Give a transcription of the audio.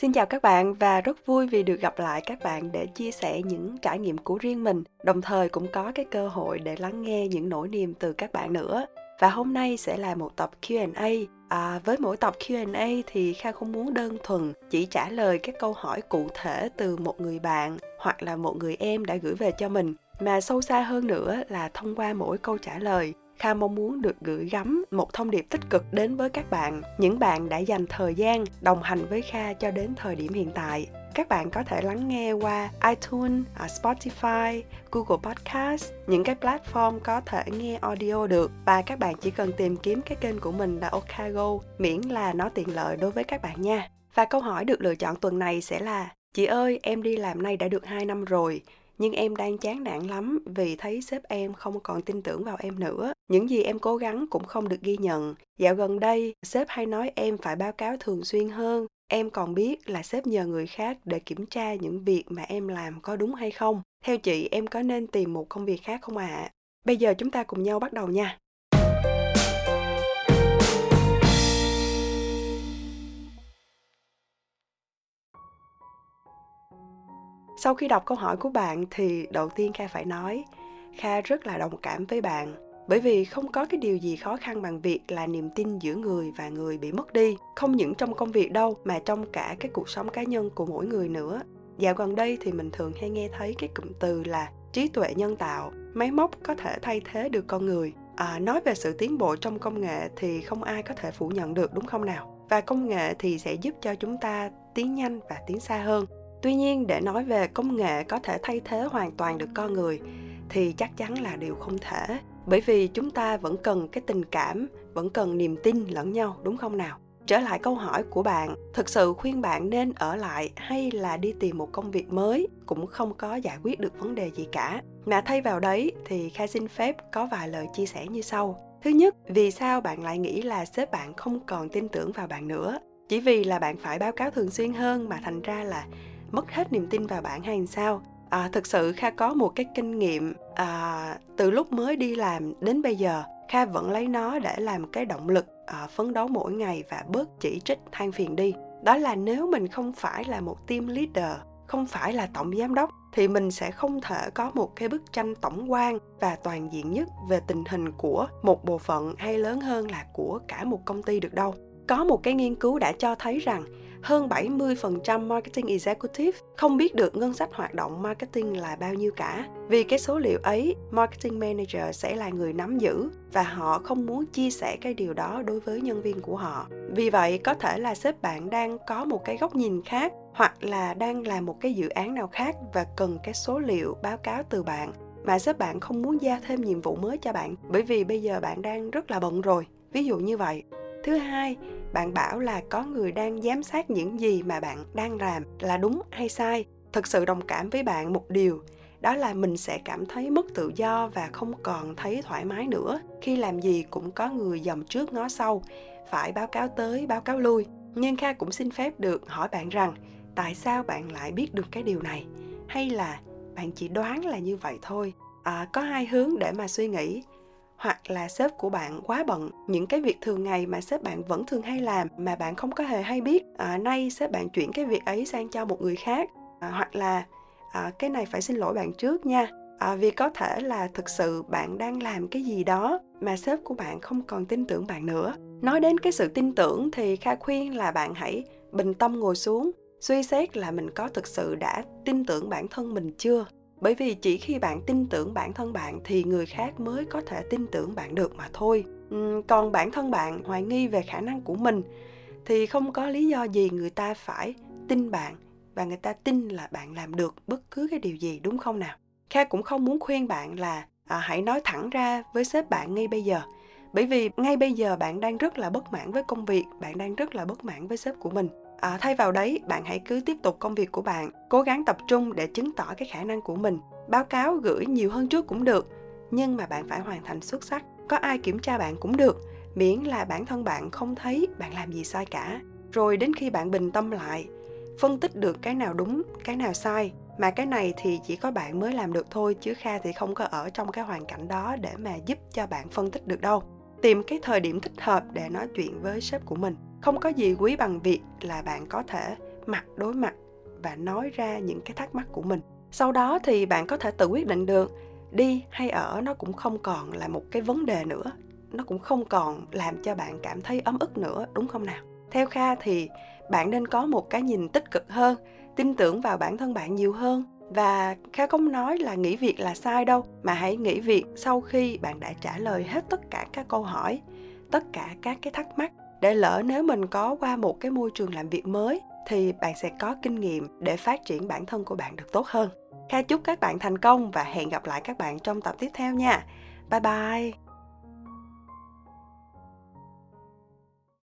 Xin chào các bạn và rất vui vì được gặp lại các bạn để chia sẻ những trải nghiệm của riêng mình, đồng thời cũng có cái cơ hội để lắng nghe những nỗi niềm từ các bạn nữa. Và hôm nay sẽ là một tập Q&A. À, với mỗi tập Q&A thì Kha không muốn đơn thuần chỉ trả lời các câu hỏi cụ thể từ một người bạn hoặc là một người em đã gửi về cho mình, mà sâu xa hơn nữa là thông qua mỗi câu trả lời Kha mong muốn được gửi gắm một thông điệp tích cực đến với các bạn, những bạn đã dành thời gian đồng hành với Kha cho đến thời điểm hiện tại. Các bạn có thể lắng nghe qua iTunes, à, Spotify, Google Podcast, những cái platform có thể nghe audio được và các bạn chỉ cần tìm kiếm cái kênh của mình là Okago miễn là nó tiện lợi đối với các bạn nha. Và câu hỏi được lựa chọn tuần này sẽ là Chị ơi, em đi làm nay đã được 2 năm rồi, nhưng em đang chán nản lắm vì thấy sếp em không còn tin tưởng vào em nữa. Những gì em cố gắng cũng không được ghi nhận. Dạo gần đây, sếp hay nói em phải báo cáo thường xuyên hơn. Em còn biết là sếp nhờ người khác để kiểm tra những việc mà em làm có đúng hay không. Theo chị, em có nên tìm một công việc khác không ạ? À? Bây giờ chúng ta cùng nhau bắt đầu nha. Sau khi đọc câu hỏi của bạn thì đầu tiên Kha phải nói, Kha rất là đồng cảm với bạn bởi vì không có cái điều gì khó khăn bằng việc là niềm tin giữa người và người bị mất đi không những trong công việc đâu mà trong cả cái cuộc sống cá nhân của mỗi người nữa. Dạo gần đây thì mình thường hay nghe thấy cái cụm từ là trí tuệ nhân tạo máy móc có thể thay thế được con người. À, nói về sự tiến bộ trong công nghệ thì không ai có thể phủ nhận được đúng không nào? Và công nghệ thì sẽ giúp cho chúng ta tiến nhanh và tiến xa hơn tuy nhiên, để nói về công nghệ có thể thay thế hoàn toàn được con người, thì chắc chắn là điều không thể. Bởi vì chúng ta vẫn cần cái tình cảm, vẫn cần niềm tin lẫn nhau, đúng không nào? Trở lại câu hỏi của bạn, thực sự khuyên bạn nên ở lại hay là đi tìm một công việc mới cũng không có giải quyết được vấn đề gì cả. Mà thay vào đấy thì kha xin phép có vài lời chia sẻ như sau. Thứ nhất, vì sao bạn lại nghĩ là sếp bạn không còn tin tưởng vào bạn nữa? Chỉ vì là bạn phải báo cáo thường xuyên hơn mà thành ra là mất hết niềm tin vào bạn hay sao à, thực sự kha có một cái kinh nghiệm à, từ lúc mới đi làm đến bây giờ kha vẫn lấy nó để làm cái động lực à, phấn đấu mỗi ngày và bớt chỉ trích than phiền đi đó là nếu mình không phải là một team leader không phải là tổng giám đốc thì mình sẽ không thể có một cái bức tranh tổng quan và toàn diện nhất về tình hình của một bộ phận hay lớn hơn là của cả một công ty được đâu. Có một cái nghiên cứu đã cho thấy rằng hơn 70% marketing executive không biết được ngân sách hoạt động marketing là bao nhiêu cả. Vì cái số liệu ấy, marketing manager sẽ là người nắm giữ và họ không muốn chia sẻ cái điều đó đối với nhân viên của họ. Vì vậy, có thể là sếp bạn đang có một cái góc nhìn khác hoặc là đang làm một cái dự án nào khác và cần cái số liệu báo cáo từ bạn mà sếp bạn không muốn giao thêm nhiệm vụ mới cho bạn bởi vì bây giờ bạn đang rất là bận rồi ví dụ như vậy thứ hai bạn bảo là có người đang giám sát những gì mà bạn đang làm là đúng hay sai. Thực sự đồng cảm với bạn một điều đó là mình sẽ cảm thấy mất tự do và không còn thấy thoải mái nữa. Khi làm gì cũng có người dòng trước ngó sau phải báo cáo tới báo cáo lui. Nhưng kha cũng xin phép được hỏi bạn rằng tại sao bạn lại biết được cái điều này? Hay là bạn chỉ đoán là như vậy thôi? À, có hai hướng để mà suy nghĩ hoặc là sếp của bạn quá bận những cái việc thường ngày mà sếp bạn vẫn thường hay làm mà bạn không có hề hay biết à, nay sếp bạn chuyển cái việc ấy sang cho một người khác à, hoặc là à, cái này phải xin lỗi bạn trước nha. À, vì có thể là thực sự bạn đang làm cái gì đó mà sếp của bạn không còn tin tưởng bạn nữa. Nói đến cái sự tin tưởng thì kha khuyên là bạn hãy bình tâm ngồi xuống suy xét là mình có thực sự đã tin tưởng bản thân mình chưa? Bởi vì chỉ khi bạn tin tưởng bản thân bạn thì người khác mới có thể tin tưởng bạn được mà thôi. Còn bản thân bạn hoài nghi về khả năng của mình thì không có lý do gì người ta phải tin bạn và người ta tin là bạn làm được bất cứ cái điều gì đúng không nào? Kha cũng không muốn khuyên bạn là à, hãy nói thẳng ra với sếp bạn ngay bây giờ. Bởi vì ngay bây giờ bạn đang rất là bất mãn với công việc bạn đang rất là bất mãn với sếp của mình à, thay vào đấy bạn hãy cứ tiếp tục công việc của bạn cố gắng tập trung để chứng tỏ cái khả năng của mình. Báo cáo gửi nhiều hơn trước cũng được nhưng mà bạn phải hoàn thành xuất sắc có ai kiểm tra bạn cũng được miễn là bản thân bạn không thấy bạn làm gì sai cả. Rồi đến khi bạn bình tâm lại phân tích được cái nào đúng cái nào sai mà cái này thì chỉ có bạn mới làm được thôi chứ kha thì không có ở trong cái hoàn cảnh đó để mà giúp cho bạn phân tích được đâu. Tìm cái thời điểm thích hợp để nói chuyện với sếp của mình không có gì quý bằng việc là bạn có thể mặt đối mặt và nói ra những cái thắc mắc của mình. Sau đó thì bạn có thể tự quyết định được đi hay ở nó cũng không còn là một cái vấn đề nữa. Nó cũng không còn làm cho bạn cảm thấy ấm ức nữa, đúng không nào? Theo kha thì bạn nên có một cái nhìn tích cực hơn, tin tưởng vào bản thân bạn nhiều hơn. Và kha không nói là nghỉ việc là sai đâu, mà hãy nghỉ việc sau khi bạn đã trả lời hết tất cả các câu hỏi, tất cả các cái thắc mắc để lỡ nếu mình có qua một cái môi trường làm việc mới, thì bạn sẽ có kinh nghiệm để phát triển bản thân của bạn được tốt hơn. Kha chúc các bạn thành công và hẹn gặp lại các bạn trong tập tiếp theo nha. Bye bye!